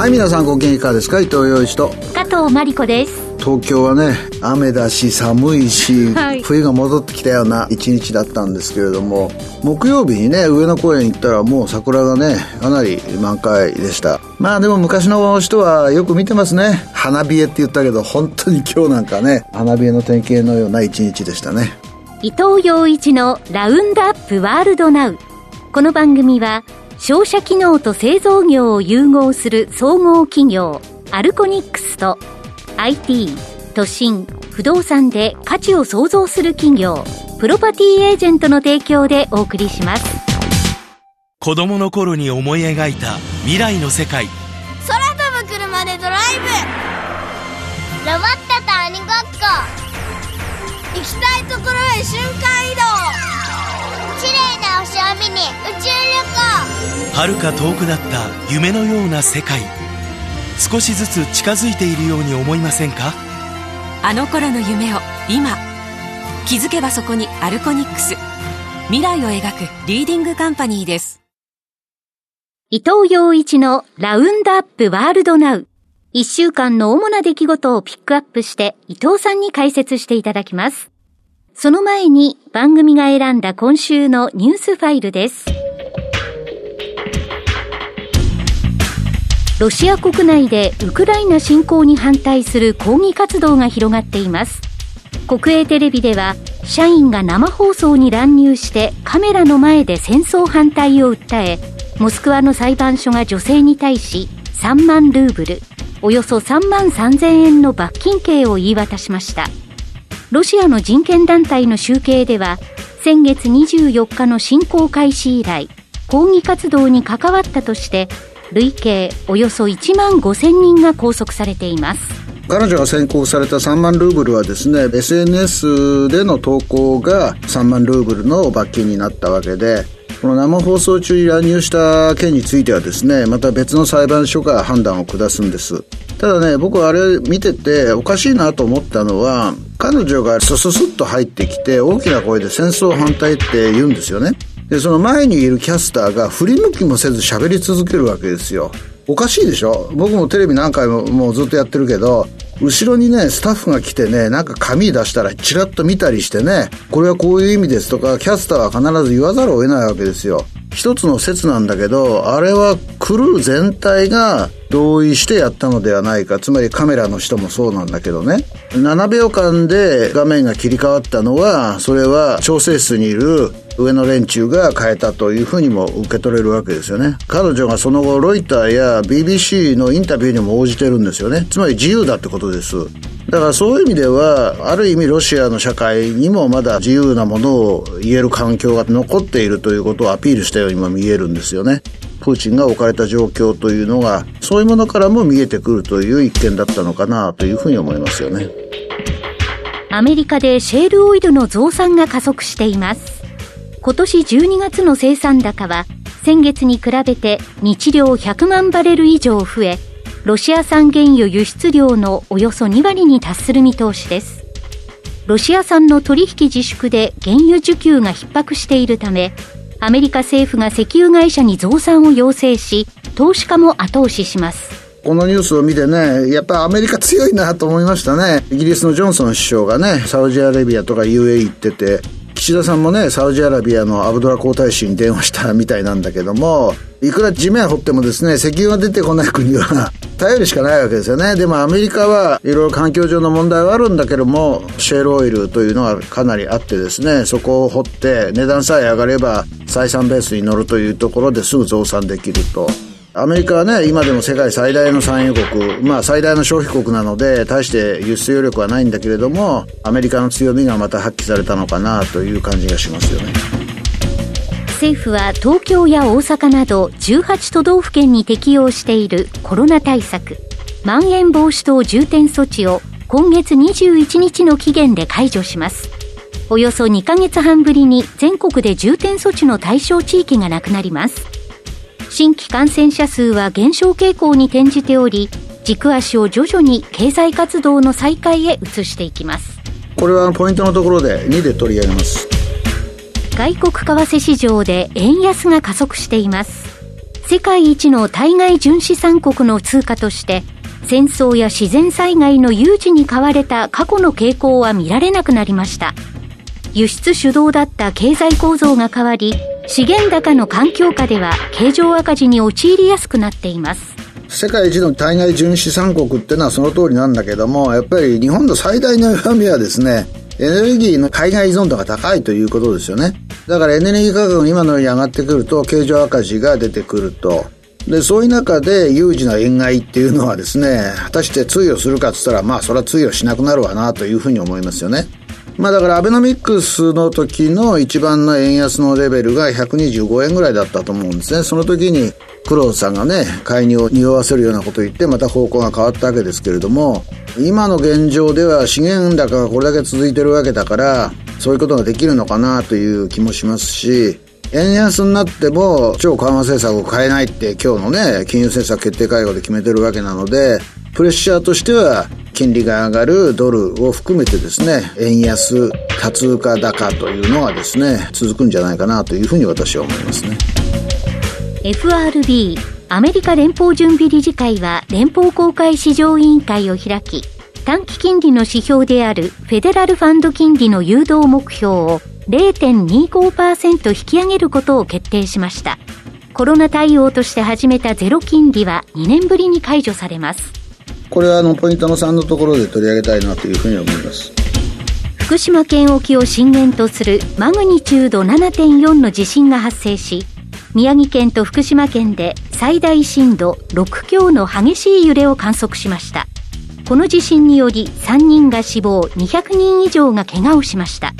はい皆さんご機嫌いかがですか？伊藤洋一と。加藤真理子です。東京はね雨だし寒いし、はい、冬が戻ってきたような一日だったんですけれども木曜日にね上野公園行ったらもう桜がねかなり満開でした。まあでも昔の人はよく見てますね。花冷えって言ったけど本当に今日なんかね花冷えの典型のような一日でしたね。伊藤洋一のラウンドアップワールドナウ。この番組は商社機能と製造業を融合する総合企業アルコニックスと IT 都心不動産で価値を創造する企業プロパティエージェントの提供でお送りします。子供の頃に思い描いた未来の世界。空飛ぶ車でドライブ。ロボットと鬼ごっこ。行きたいところへ瞬間移動星を見に宇宙旅行。はるか遠くだった夢のような世界。少しずつ近づいているように思いませんか？あの頃の夢を今。気づけばそこにアルコニックス。未来を描くリーディングカンパニーです。伊藤洋一のラウンドアップワールドナウ。一週間の主な出来事をピックアップして伊藤さんに解説していただきます。その前に番組が選んだ今週のニュースファイルです。ロシア国内でウクライナ侵攻に反対する抗議活動が広がっています。国営テレビでは社員が生放送に乱入してカメラの前で戦争反対を訴え、モスクワの裁判所が女性に対し3万ルーブル、およそ3万3000円の罰金刑を言い渡しました。ロシアの人権団体の集計では、先月24日の侵攻開始以来、抗議活動に関わったとして、累計およそ1万5000人が拘束されています。彼女が選考された3万ルーブルはですね、SNS での投稿が3万ルーブルの罰金になったわけで、この生放送中に乱入した件についてはですね、また別の裁判所が判断を下すんです。ただね、僕はあれ見てておかしいなと思ったのは、彼女がスススッと入ってきて大きな声で戦争反対って言うんですよね。で、その前にいるキャスターが振り向きもせず喋り続けるわけですよ。おかしいでしょ？僕もテレビ何回ももうずっとやってるけど、後ろにね、スタッフが来てね、なんか紙出したらチラッと見たりしてね、これはこういう意味ですとか、キャスターは必ず言わざるを得ないわけですよ。一つの説なんだけど、あれはクルー全体が同意してやったのではないか。つまりカメラの人もそうなんだけどね。7秒間で画面が切り替わったのは、それは調整室にいる上の連中が変えたというふうにも受け取れるわけですよね。彼女がその後、ロイターや BBC のインタビューにも応じてるんですよね。つまり自由だってことです。だからそういう意味では、ある意味ロシアの社会にもまだ自由なものを言える環境が残っているということをアピールしたようにも見えるんですよね。プーチンが置かれた状況というのが、そういうものからも見えてくるという一件だったのかなというふうに思いますよね。アメリカでシェールオイルの増産が加速しています。今年12月の生産高は先月に比べて日量100万バレル以上増え、ロシア産原油輸出量のおよそ2割に達する見通しです。ロシア産の取引自粛で原油需給が逼迫しているため、アメリカ政府が石油会社に増産を要請し、投資家も後押しします。このニュースを見てね、やっぱアメリカ強いなと思いましたね。イギリスのジョンソン首相がね、サウジアラビアとか UAE 行ってて、岸田さんもね、サウジアラビアのアブドラ皇太子に電話したみたいなんだけども、いくら地面掘ってもですね、石油が出てこない国は 頼るしかないわけですよね。でもアメリカはいろいろ環境上の問題はあるんだけども、シェールオイルというのがかなりあってですね、そこを掘って値段さえ上がれば採算ベースに乗るというところですぐ増産できると。アメリカはね、今でも世界最大の産油国、まあ最大の消費国なので、大して輸出余力はないんだけれども、アメリカの強みがまた発揮されたのかなという感じがしますよね。政府は東京や大阪など18都道府県に適用しているコロナ対策、まん延防止等重点措置を今月21日の期限で解除します。およそ2ヶ月半ぶりに全国で重点措置の対象地域がなくなります。新規感染者数は減少傾向に転じており、軸足を徐々に経済活動の再開へ移していきます。これはポイントのところで2で取り上げます。外国為替市場で円安が加速しています。世界一の対外純資産国の通貨として戦争や自然災害の有事に買われた過去の傾向は見られなくなりました輸出主導だった経済構造が変わり資源高の環境下では経常赤字に陥りやすくなっています世界一の対外純資産国っていうのはその通りなんだけども、やっぱり日本の最大の弱みはですね、エネルギーの海外依存度が高いということですよね。だからエネルギー価格が今のように上がってくると、経常赤字が出てくると。で、そういう中で有事な円買いっていうのはですね、果たして通用するかって言ったら、まあそれは通用しなくなるわなというふうに思いますよね。まあだからアベノミックスの時の一番の円安のレベルが125円ぐらいだったと思うんですね。その時に黒田さんがね、介入を匂わせるようなことを言って、また方向が変わったわけですけれども、今の現状では資源高がこれだけ続いてるわけだから、そういうことができるのかなという気もしますし、円安になっても超緩和政策を変えないって今日のね、金融政策決定会合で決めてるわけなので、プレッシャーとしては金利が上がるドルを含めてですね、円安、多通貨高というのはですね、続くんじゃないかなというふうに私は思いますね。FRB アメリカ連邦準備理事会は連邦公開市場委員会を開き短期金利の指標であるフェデラルファンド金利の誘導目標を0.25%引き上げることを決定しましたコロナ対応として始めたゼロ金利は2年ぶりに解除されますこれはあのポイントの3のところで取り上げたいなというふうに思います。福島県沖を震源とするマグニチュード7.4の地震が発生し宮城県と福島県で最大震度6強の激しい揺れを観測しました。この地震により3人が死亡200人以上が怪我をしました。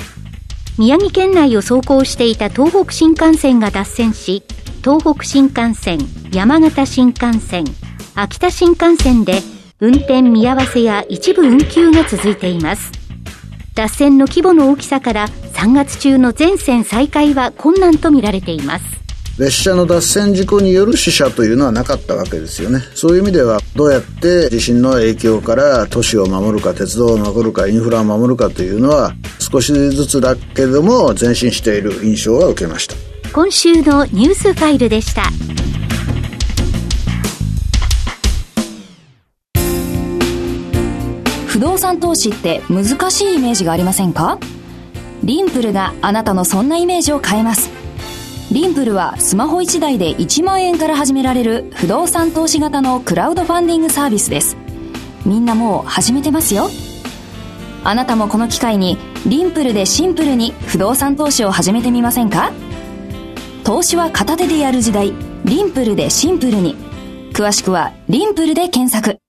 宮城県内を走行していた東北新幹線が脱線し東北新幹線山形新幹線秋田新幹線で運転見合わせや一部運休が続いています脱線の規模の大きさから3月中の全線再開は困難とみられています列車の脱線事故による死者というのはなかったわけですよね。そういう意味では、どうやって地震の影響から都市を守るか、鉄道を守るか、インフラを守るかというのは、少しずつだけども前進している印象は受けました。今週のニュースファイルでした。動産投資って難しいイメージがありませんか？リンプルがあなたのそんなイメージを変えます。リンプルはスマホ1台で1万円から始められる不動産投資型のクラウドファンディングサービスです。みんなもう始めてますよ。あなたもこの機会にリンプルでシンプルに不動産投資を始めてみませんか？投資は片手でやる時代、リンプルでシンプルに。詳しくはリンプルで検索。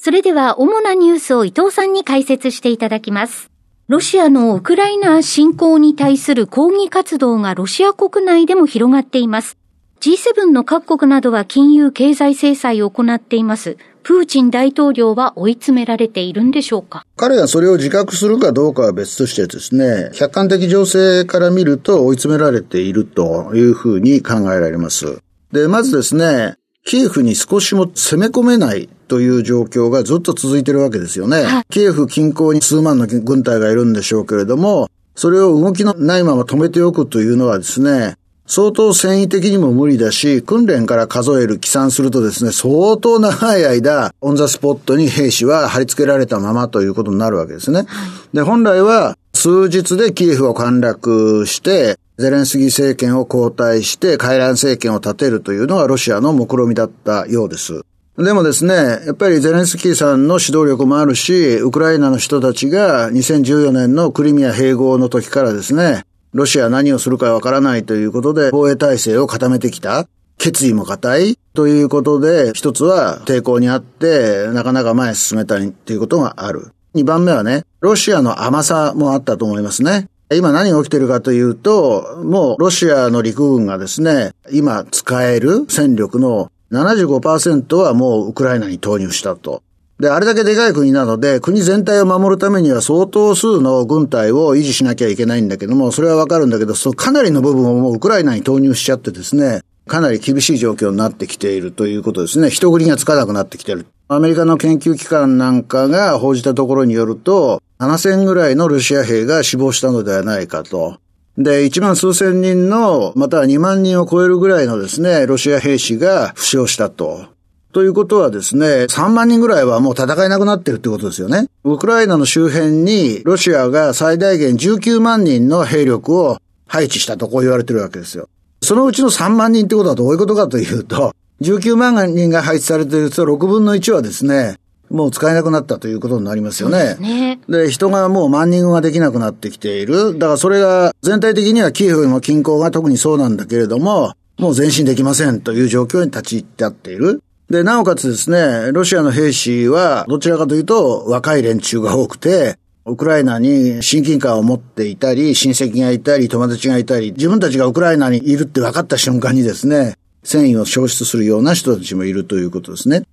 それでは主なニュースを伊藤さんに解説していただきます。ロシアのウクライナ侵攻に対する抗議活動がロシア国内でも広がっています。G7 の各国などは金融経済制裁を行っています。プーチン大統領は追い詰められているんでしょうか彼がそれを自覚するかどうかは別としてですね、客観的情勢から見ると追い詰められているというふうに考えられます。で、まずですね、キエフに少しも攻め込めないという状況がずっと続いてるわけですよね。はい、キエフ近郊に数万の軍隊がいるんでしょうけれども、それを動きのないまま止めておくというのはですね、相当繊維的にも無理だし、訓練から数える、起算するとですね、相当長い間、オンザスポットに兵士は貼り付けられたままということになるわけですね。で、本来は、数日でキエフを陥落して、ゼレンスギー政権を交代して回覧政権を立てるというのがロシアの目論みだったようです。でもですね、やっぱりゼレンスキーさんの指導力もあるし、ウクライナの人たちが2014年のクリミア併合の時からですね、ロシア何をするかわからないということで防衛体制を固めてきた。決意も固いということで、一つは抵抗にあって、なかなか前進めたいということがある。二番目はね、ロシアの甘さもあったと思いますね。今何が起きてるかというと、もうロシアの陸軍がですね、今使える戦力の75%はもうウクライナに投入したと。で、あれだけでかい国なので、国全体を守るためには相当数の軍隊を維持しなきゃいけないんだけども、それはわかるんだけど、そのかなりの部分をもうウクライナに投入しちゃってですね、かなり厳しい状況になってきているということですね。人繰りがつかなくなってきている。アメリカの研究機関なんかが報じたところによると、7000ぐらいのロシア兵が死亡したのではないかと。で、1万数千人の、または2万人を超えるぐらいのですね、ロシア兵士が負傷したと。ということはですね、3万人ぐらいはもう戦えなくなってるってことですよね。ウクライナの周辺にロシアが最大限19万人の兵力を配置したとこう言われてるわけですよ。そのうちの3万人ってことはどういうことかというと、19万人が配置されていると6分の1はですね、もう使えなくなったということになりますよね。ね。で、人がもう万人ができなくなってきている。だからそれが全体的にはキエフの近郊が特にそうなんだけれども、もう前進できませんという状況に立ち入ってあっている。で、なおかつですね、ロシアの兵士はどちらかというと若い連中が多くて、ウクライナに親近感を持っていたり、親戚がいたり、友達がいたり、自分たちがウクライナにいるって分かった瞬間にですね、戦意を消失するような人たちもいるということですね。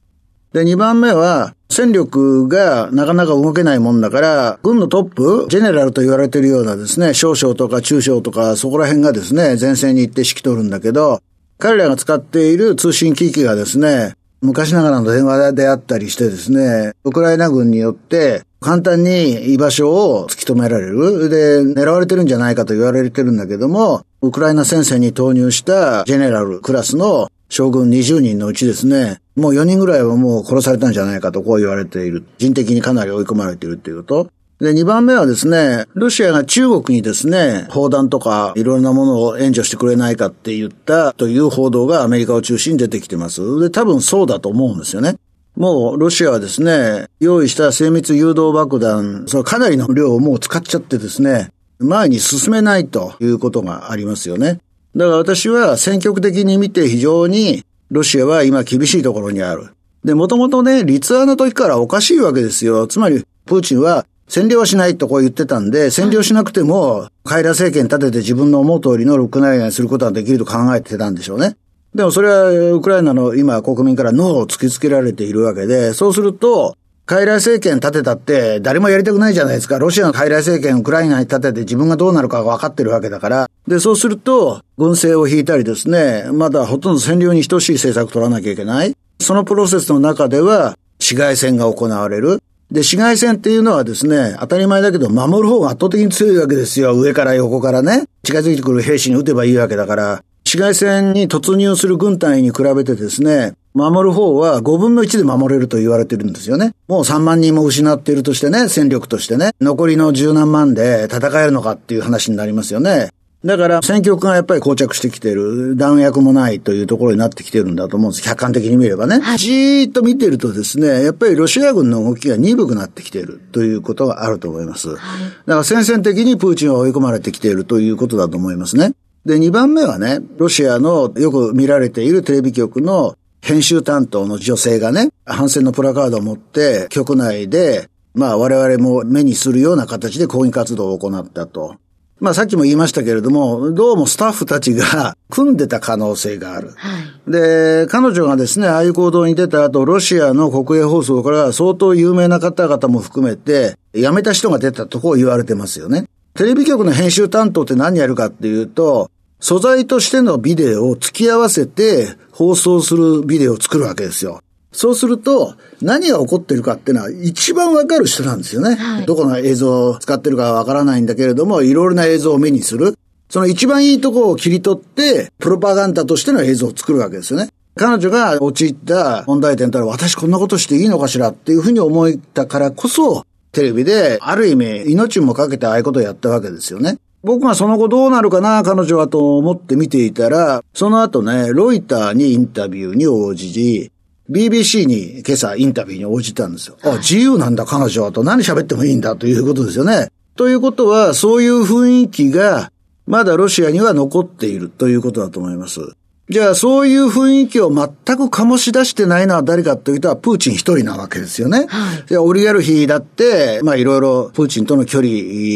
で、2番目は、戦力がなかなか動けないもんだから、軍のトップ、ジェネラルと言われてるようなですね、少将とか中将とか、そこら辺がですね、前線に行って指揮取るんだけど、彼らが使っている通信機器がですね、昔ながらの電話であったりしてですね、ウクライナ軍によって簡単に居場所を突き止められる。で、狙われてるんじゃないかと言われてるんだけども、ウクライナ戦線に投入したジェネラルクラスの将軍20人のうちですね、もう4人ぐらいはもう殺されたんじゃないかとこう言われている。人的にかなり追い込まれているっていうこと。で、2番目はですね、ロシアが中国にですね、砲弾とかいろんなものを援助してくれないかって言ったという報道がアメリカを中心に出てきてます。で、多分そうだと思うんですよね。もうロシアはですね、用意した精密誘導爆弾、そのかなりの量をもう使っちゃってですね、前に進めないということがありますよね。だから私は戦局的に見て非常にロシアは今厳しいところにある。で、もともとね、立案の時からおかしいわけですよ。つまり、プーチンは占領はしないとこう言ってたんで、占領しなくても、カイラ政権立てて自分の思う通りのロックライナにすることができると考えてたんでしょうね。でもそれはウクライナの今国民からノーを突きつけられているわけで、そうすると、傀儡政権立てたって誰もやりたくないじゃないですか。ロシアの傀儡政権をウクライナに立てて自分がどうなるかが分かってるわけだから。で、そうすると、軍政を引いたりですね、まだほとんど占領に等しい政策を取らなきゃいけない。そのプロセスの中では、市街戦が行われる。で、市街戦っていうのはですね、当たり前だけど、守る方が圧倒的に強いわけですよ。上から横からね。近づいてくる兵士に撃てばいいわけだから。市街戦に突入する軍隊に比べてですね、守る方は5分の1で守れると言われてるんですよね。もう3万人も失っているとしてね、戦力としてね、残りの十何万で戦えるのかっていう話になりますよね。だから、戦局がやっぱり膠着してきてる、弾薬もないというところになってきてるんだと思うんです。客観的に見ればね。はい、じーっと見てるとですね、やっぱりロシア軍の動きが鈍くなってきているということがあると思います。はい、だから戦線的にプーチンは追い込まれてきているということだと思いますね。で、2番目はね、ロシアのよく見られているテレビ局の編集担当の女性がね、反戦のプラカードを持って局内で、まあ我々も目にするような形で抗議活動を行ったと。まあさっきも言いましたけれども、どうもスタッフたちが 組んでた可能性がある。はい、で、彼女がですね、ああいう行動に出た後、ロシアの国営放送から相当有名な方々も含めて、辞めた人が出たとこう言われてますよね。テレビ局の編集担当って何やるかっていうと、素材としてのビデオを付き合わせて放送するビデオを作るわけですよ。そうすると、何が起こってるかっていうのは一番わかる人なんですよね。はい、どこの映像を使ってるかわからないんだけれども、いろいろな映像を目にする。その一番いいところを切り取って、プロパガンダとしての映像を作るわけですよね。彼女が陥った問題点とは、私こんなことしていいのかしらっていうふうに思ったからこそ、テレビで、ある意味、命もかけてああいうことをやったわけですよね。僕がその後どうなるかな、彼女はと思って見ていたら、その後ね、ロイターにインタビューに応じ、BBC に今朝インタビューに応じたんですよ。あ、自由なんだ彼女はと何喋ってもいいんだということですよね。ということは、そういう雰囲気が、まだロシアには残っているということだと思います。じゃあ、そういう雰囲気を全く醸し出してないのは誰かというと、プーチン一人なわけですよね。はい、オリガルヒだって、まあいろいろプーチンとの距離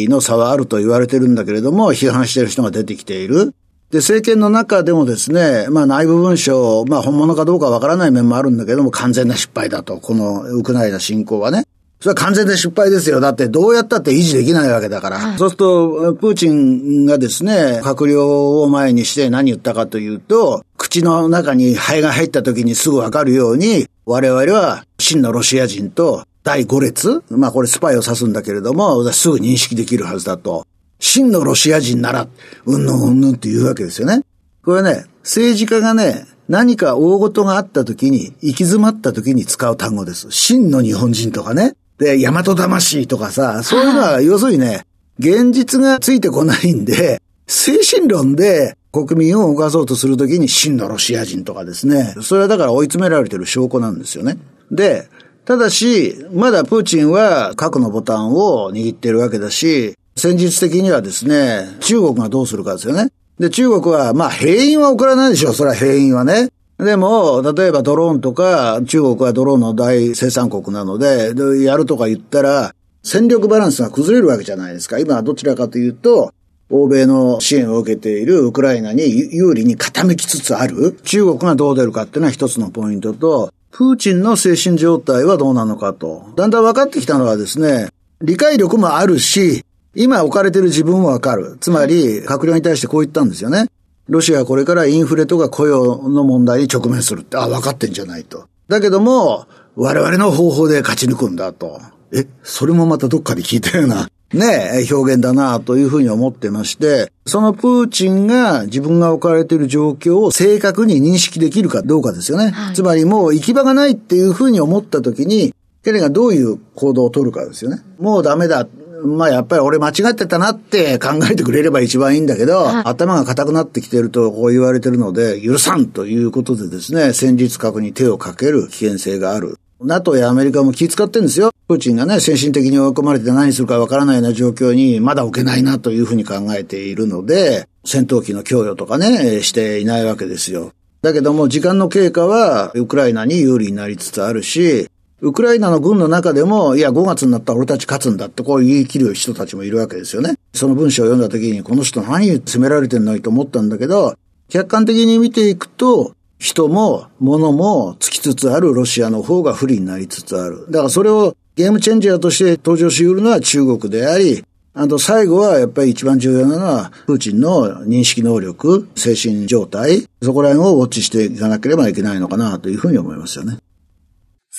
の差はあると言われてるんだけれども、批判してる人が出てきている。で、政権の中でもですね、まあ内部文書、まあ本物かどうかわからない面もあるんだけども、完全な失敗だと、このウクライナ侵攻はね。それは完全な失敗ですよ。だってどうやったって維持できないわけだから。はい、そうすると、プーチンがですね、閣僚を前にして何言ったかというと、口の中に肺が入った時にすぐわかるように、我々は真のロシア人と第5列まあこれスパイを指すんだけれども、すぐ認識できるはずだと。真のロシア人なら、うんぬんうんぬんって言うわけですよね。これね、政治家がね、何か大事があった時に、行き詰まった時に使う単語です。真の日本人とかね。で、大和魂とかさ、そういうのは、要するにね、現実がついてこないんで、精神論で国民を動かそうとするときに真のロシア人とかですね。それはだから追い詰められてる証拠なんですよね。で、ただし、まだプーチンは核のボタンを握っているわけだし、戦術的にはですね、中国がどうするかですよね。で、中国は、まあ、兵員は送らないでしょう。それは兵員はね。でも、例えばドローンとか、中国はドローンの大生産国なので、でやるとか言ったら、戦力バランスが崩れるわけじゃないですか。今はどちらかというと、欧米の支援を受けているウクライナに有利に傾きつつある。中国がどう出るかっていうのは一つのポイントと、プーチンの精神状態はどうなのかと。だんだん分かってきたのはですね、理解力もあるし、今置かれている自分もわかる。つまり、閣僚に対してこう言ったんですよね。ロシアはこれからインフレとか雇用の問題に直面するって、あ、分かってんじゃないと。だけども、我々の方法で勝ち抜くんだと。え、それもまたどっかで聞いたような、ね、表現だなというふうに思ってまして、そのプーチンが自分が置かれている状況を正確に認識できるかどうかですよね。はい、つまりもう行き場がないっていうふうに思った時に、彼がどういう行動を取るかですよね。もうダメだ。まあやっぱり俺間違ってたなって考えてくれれば一番いいんだけど、はい、頭が硬くなってきてるとこう言われてるので、許さんということでですね、戦術核に手をかける危険性がある。NATO やアメリカも気遣ってるんですよ。プーチンがね、精神的に追い込まれて何するかわからないような状況にまだ置けないなというふうに考えているので、戦闘機の供与とかね、していないわけですよ。だけども、時間の経過は、ウクライナに有利になりつつあるし、ウクライナの軍の中でも、いや、5月になったら俺たち勝つんだってこう言い切る人たちもいるわけですよね。その文章を読んだ時に、この人何責められてんのにと思ったんだけど、客観的に見ていくと、人も物もつきつつあるロシアの方が不利になりつつある。だからそれをゲームチェンジャーとして登場し得るのは中国であり、あと最後はやっぱり一番重要なのは、プーチンの認識能力、精神状態、そこら辺をウォッチしていかなければいけないのかなというふうに思いますよね。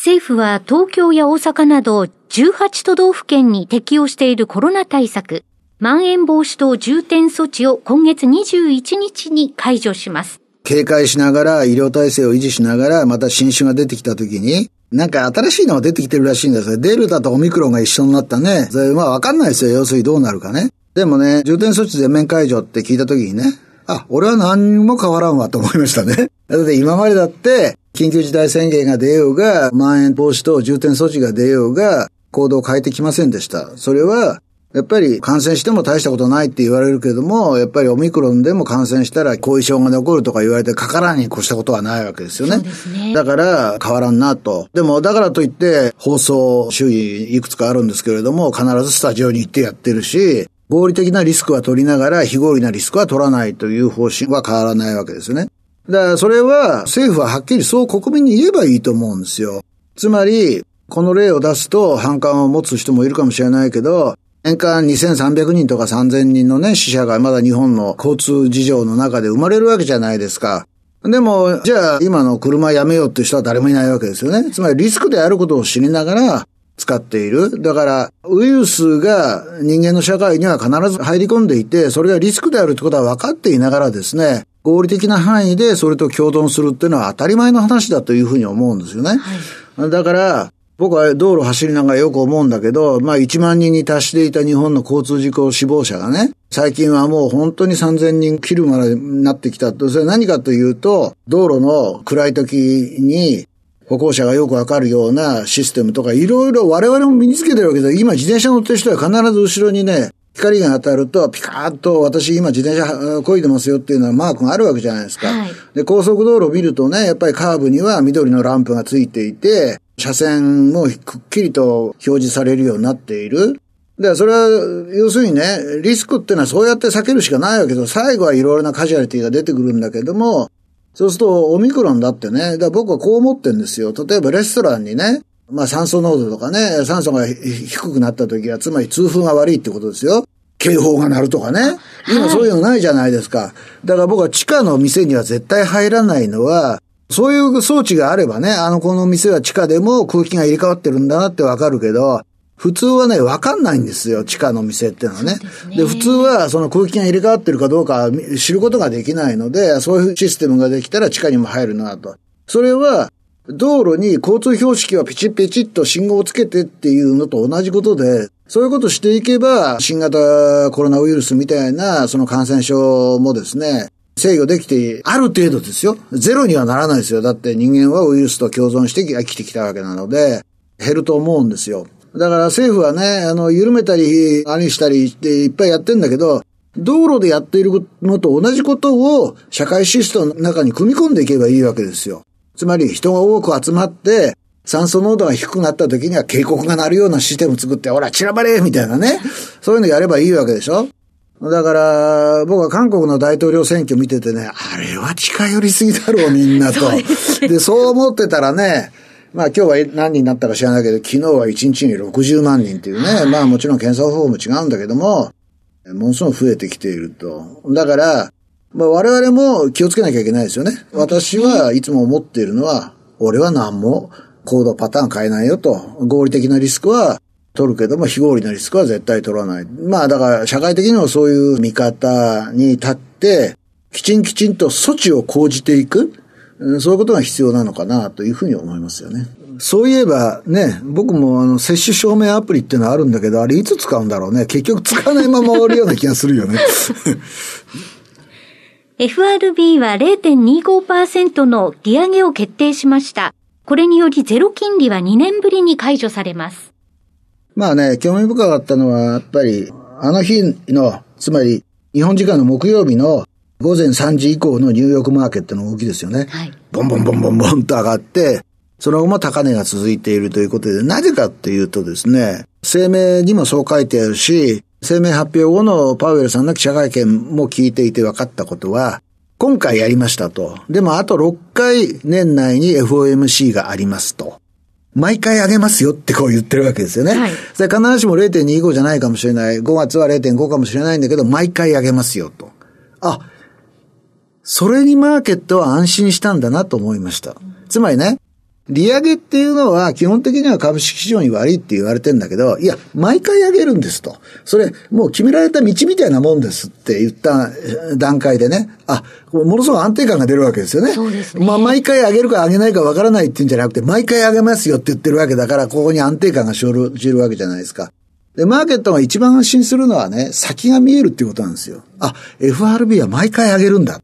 政府は東京や大阪など18都道府県に適用しているコロナ対策、まん延防止等重点措置を今月21日に解除します。警戒しながら、医療体制を維持しながら、また新種が出てきた時に、なんか新しいのが出てきてるらしいんですよ。デルタとオミクロンが一緒になったね。それまあわかんないですよ。要するにどうなるかね。でもね、重点措置全面解除って聞いた時にね、あ、俺は何も変わらんわと思いましたね。だって今までだって、緊急事態宣言が出ようが、まん延防止等重点措置が出ようが、行動を変えてきませんでした。それは、やっぱり感染しても大したことないって言われるけども、やっぱりオミクロンでも感染したら後遺症が残るとか言われてかからんに越したことはないわけですよね。ね。だから変わらんなと。でもだからといって放送周囲いくつかあるんですけれども、必ずスタジオに行ってやってるし、合理的なリスクは取りながら非合理なリスクは取らないという方針は変わらないわけですよね。だからそれは政府ははっきりそう国民に言えばいいと思うんですよ。つまり、この例を出すと反感を持つ人もいるかもしれないけど、年間2300人とか3000人のね、死者がまだ日本の交通事情の中で生まれるわけじゃないですか。でも、じゃあ今の車やめようって人は誰もいないわけですよね。つまりリスクであることを知りながら使っている。だから、ウイルスが人間の社会には必ず入り込んでいて、それがリスクであるってことは分かっていながらですね、合理的な範囲でそれと共存するっていうのは当たり前の話だというふうに思うんですよね。はい、だから、僕は道路走りながらよく思うんだけど、まあ1万人に達していた日本の交通事故死亡者がね、最近はもう本当に3000人切るまでになってきたと。それ何かというと、道路の暗い時に歩行者がよくわかるようなシステムとかいろいろ我々も身につけてるわけで、今自転車乗ってる人は必ず後ろにね、光が当たると、ピカーッと私今自転車こいでますよっていうのはマークがあるわけじゃないですか。はい、で、高速道路を見るとね、やっぱりカーブには緑のランプがついていて、車線もくっきりと表示されるようになっている。で、それは、要するにね、リスクっていうのはそうやって避けるしかないわけです最後はいろいろなカジュアリティが出てくるんだけども、そうすると、オミクロンだってね、だ僕はこう思ってんですよ。例えばレストランにね、まあ酸素濃度とかね、酸素が低くなった時は、つまり痛風が悪いってことですよ。警報が鳴るとかね。今そういうのないじゃないですか。だから僕は地下の店には絶対入らないのは、そういう装置があればね、あの、この店は地下でも空気が入れ替わってるんだなってわかるけど、普通はね、わかんないんですよ、地下の店っていうのはね。で普通はその空気が入れ替わってるかどうか知ることができないので、そういうシステムができたら地下にも入るなと。それは、道路に交通標識はピチピチッと信号をつけてっていうのと同じことで、そういうことしていけば、新型コロナウイルスみたいな、その感染症もですね、制御できて、ある程度ですよ。ゼロにはならないですよ。だって人間はウイルスと共存して生きてきたわけなので、減ると思うんですよ。だから政府はね、あの、緩めたり、何したりっていっぱいやってんだけど、道路でやっているのと同じことを社会システムの中に組み込んでいけばいいわけですよ。つまり人が多く集まって、酸素濃度が低くなった時には警告が鳴るようなシステム作って、ほら、散らばれみたいなね。そういうのやればいいわけでしょだから、僕は韓国の大統領選挙見ててね、あれは近寄りすぎだろう、みんなと。で、そう思ってたらね、まあ今日は何人になったか知らないけど、昨日は1日に60万人っていうね、まあもちろん検査方法も違うんだけども、ものすごく増えてきていると。だから、まあ我々も気をつけなきゃいけないですよね。私はいつも思っているのは、俺は何も行動パターン変えないよと。合理的なリスクは取るけども、非合理なリスクは絶対取らない。まあだから社会的にもそういう見方に立って、きちんきちんと措置を講じていく。そういうことが必要なのかなというふうに思いますよね。そういえばね、僕もあの、接種証明アプリっていうのはあるんだけど、あれいつ使うんだろうね。結局使わないまま終わるような気がするよね。FRB は0.25%の利上げを決定しました。これによりゼロ金利は2年ぶりに解除されます。まあね、興味深かったのは、やっぱり、あの日の、つまり、日本時間の木曜日の午前3時以降のニューヨークマーケットの動きですよね。はい。ボンボンボンボンボンと上がって、その後も高値が続いているということで、なぜかっていうとですね、声明にもそう書いてあるし、声明発表後のパウエルさんの記者会見も聞いていて分かったことは、今回やりましたと。でもあと6回年内に FOMC がありますと。毎回上げますよってこう言ってるわけですよね。はい。必ずしも0.25じゃないかもしれない。5月は0.5かもしれないんだけど、毎回上げますよと。あ、それにマーケットは安心したんだなと思いました。つまりね、利上げっていうのは基本的には株式市場に悪いって言われてんだけど、いや、毎回上げるんですと。それ、もう決められた道みたいなもんですって言った段階でね、あ、ものすごく安定感が出るわけですよね。そうですね。まあ、毎回上げるか上げないかわからないっていうんじゃなくて、毎回上げますよって言ってるわけだから、ここに安定感が生じるわけじゃないですか。で、マーケットが一番安心するのはね、先が見えるっていうことなんですよ。あ、FRB は毎回上げるんだ。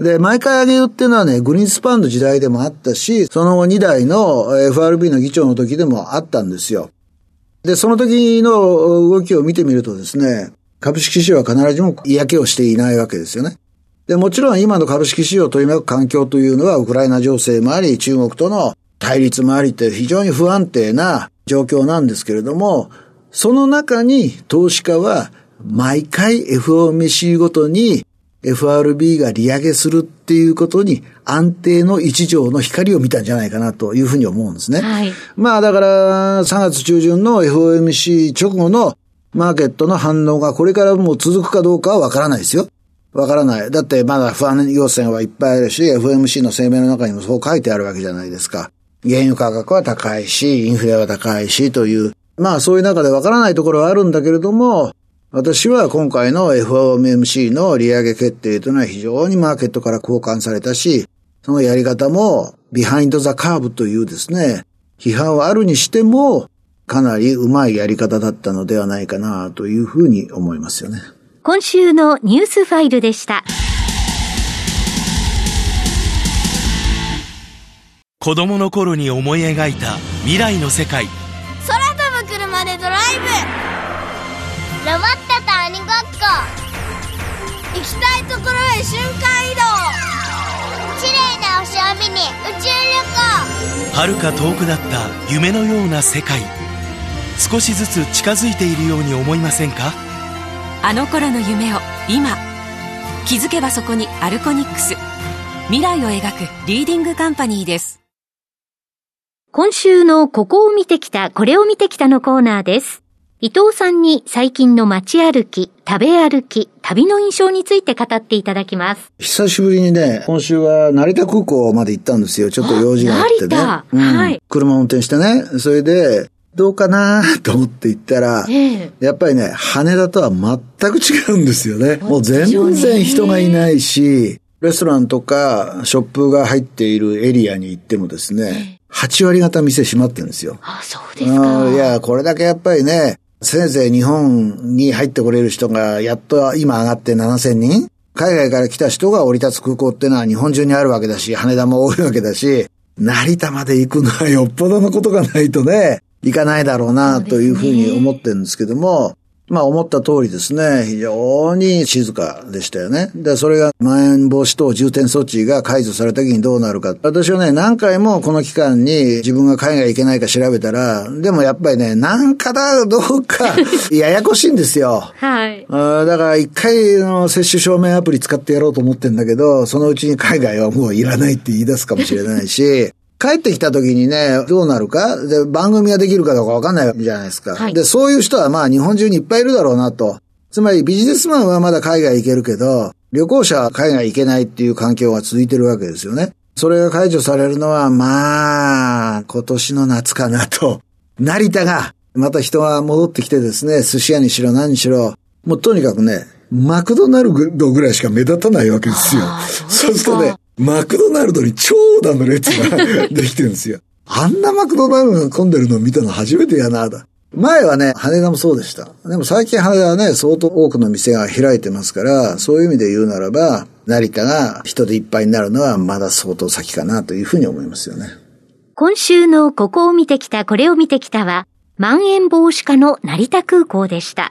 で、毎回上げるっていうのはね、グリーンスパンの時代でもあったし、その後2代の FRB の議長の時でもあったんですよ。で、その時の動きを見てみるとですね、株式市場は必ずしも嫌気をしていないわけですよね。で、もちろん今の株式市場を取り巻く環境というのは、ウクライナ情勢もあり、中国との対立もありって非常に不安定な状況なんですけれども、その中に投資家は毎回 FOMC ごとに FRB が利上げするっていうことに安定の一条の光を見たんじゃないかなというふうに思うんですね。はい。まあだから3月中旬の FOMC 直後のマーケットの反応がこれからも続くかどうかはわからないですよ。わからない。だってまだ不安要請はいっぱいあるし、FMC の声明の中にもそう書いてあるわけじゃないですか。原油価格は高いし、インフレは高いしという、まあそういう中でわからないところはあるんだけれども、私は今回の FOMC の利上げ決定というのは非常にマーケットから好感されたし、そのやり方も behind the curve というですね、批判はあるにしても、かなりうまいやり方だったのではないかなというふうに思いますよね。今週のニュースファイルでした。子供の頃に思い描いた未来の世界。ところへ瞬間移動。綺麗な星を見に宇宙旅行。遥か遠くだった夢のような世界。少しずつ近づいているように思いませんか？あの頃の夢を今気づけばそこにアルコニックス。未来を描くリーディングカンパニーです。今週のここを見てきたこれを見てきたのコーナーです伊藤さんに最近の街歩き、食べ歩き、旅の印象について語っていただきます。久しぶりにね、今週は成田空港まで行ったんですよ。ちょっと用事があってね。成田、うん、はい。車運転してね。それで、どうかな？と思って行ったら、えやっぱりね、羽田とは全く違うんですよね。もう全然人がいないし、レストランとかショップが入っているエリアに行ってもですね、8割方店閉まってるんですよ。あ、そうですか。うんいや、これだけやっぱりね、せいぜい日本に入ってこれる人がやっと今上がって7000人。海外から来た人が降り立つ空港ってのは日本中にあるわけだし、羽田も多いわけだし、成田まで行くのはよっぽどのことがないとね、行かないだろうな、というふうに思ってるんですけども、まあ思った通りですね、非常に静かでしたよね。で、それがまん延防止等重点措置が解除された時にどうなるか。私はね、何回もこの期間に自分が海外行けないか調べたら、でもやっぱりね、なんかだ、どうか、ややこしいんですよ。はい。だから一回の接種証明アプリ使ってやろうと思ってんだけど、そのうちに海外はもういらないって言い出すかもしれないし、帰ってきた時にね、どうなるか？で、番組ができるかどうかわかんないじゃないですか。はいで、そういう人はまあ日本中にいっぱいいるだろうなと。つまりビジネスマンはまだ海外行けるけど、旅行者は海外行けないっていう環境が続いてるわけですよね。それが解除されるのは、まあ、今年の夏かなと。成田が、また人が戻ってきてですね、寿司屋にしろ何にしろ、もうとにかくね、マクドナルドぐらいしか目立たないわけですよ。そうするとね、マクドナルドに長蛇の列ができてるんですよ。あんなマクドナルドが混んでるのを見たの初めてやな、だ。前はね、羽田もそうでした。でも最近羽田はね、相当多くの店が開いてますから、そういう意味で言うならば、成田が人でいっぱいになるのはまだ相当先かなというふうに思いますよね。今週のここを見てきた、これを見てきたは、まん延防止下の成田空港でした。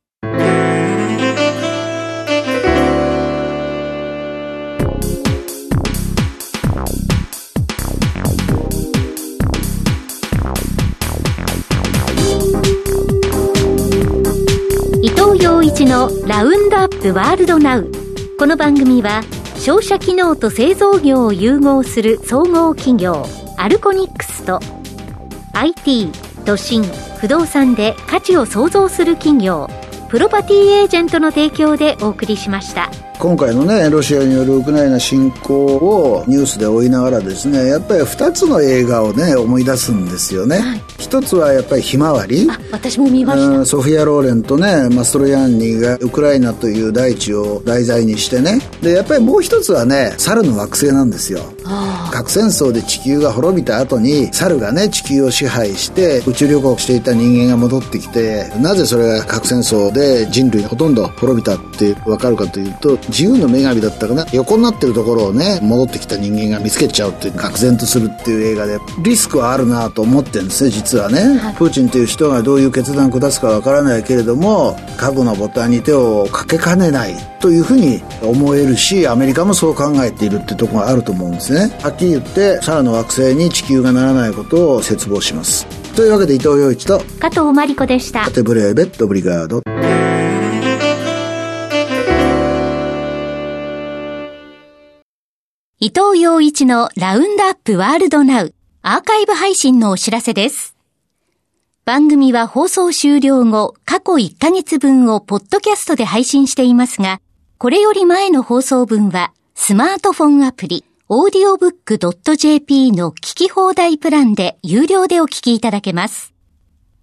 ラウンドアップワールドナウ。この番組は、商社機能と製造業を融合する総合企業、アルコニックスと、IT、都心、不動産で価値を創造する企業、プロパティエージェントの提供でお送りしました。今回のね、ロシアによるウクライナ侵攻をニュースで追いながらですね、やっぱり二つの映画をね、思い出すんですよね。一つはやっぱりひまわり。あ、私も見ました。うんソフィア・ローレンとねマストロヤンニがウクライナという大地を題材にしてねでやっぱりもう一つはね猿の惑星なんですよ核戦争で地球が滅びた後に猿がね地球を支配して宇宙旅行していた人間が戻ってきてなぜそれが核戦争で人類ほとんど滅びたって分かるかというと自由の女神だったかな？横になってるところをね戻ってきた人間が見つけちゃうっていう愕然とするっていう映画で。リスクはあるなと思ってるんですね実はね、プーチンという人がどういう決断を下すかわからないけれども核のボタンに手をかけかねないというふうに思えるしアメリカもそう考えているってところがあると思うんですね。はっきり言って猿の惑星に地球がならないことを切望します。というわけで伊藤洋一と加藤真理子でした。カ。テブレーベットブリガード伊藤洋一のラウンドアップワールドナウアーカイブ配信のお知らせです。番組は放送終了後、過去1ヶ月分をポッドキャストで配信していますが、これより前の放送分はスマートフォンアプリ、audiobook.jp の聞き放題プランで有料でお聞きいただけます。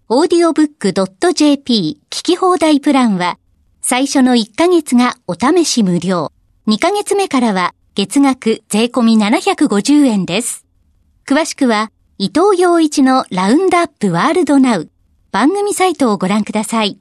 audiobook.jp 聞き放題プランは、最初の1ヶ月がお試し無料。2ヶ月目からは月額税込み750円です。詳しくは、伊藤洋一のラウンドアップワールドナウ番組サイトをご覧ください。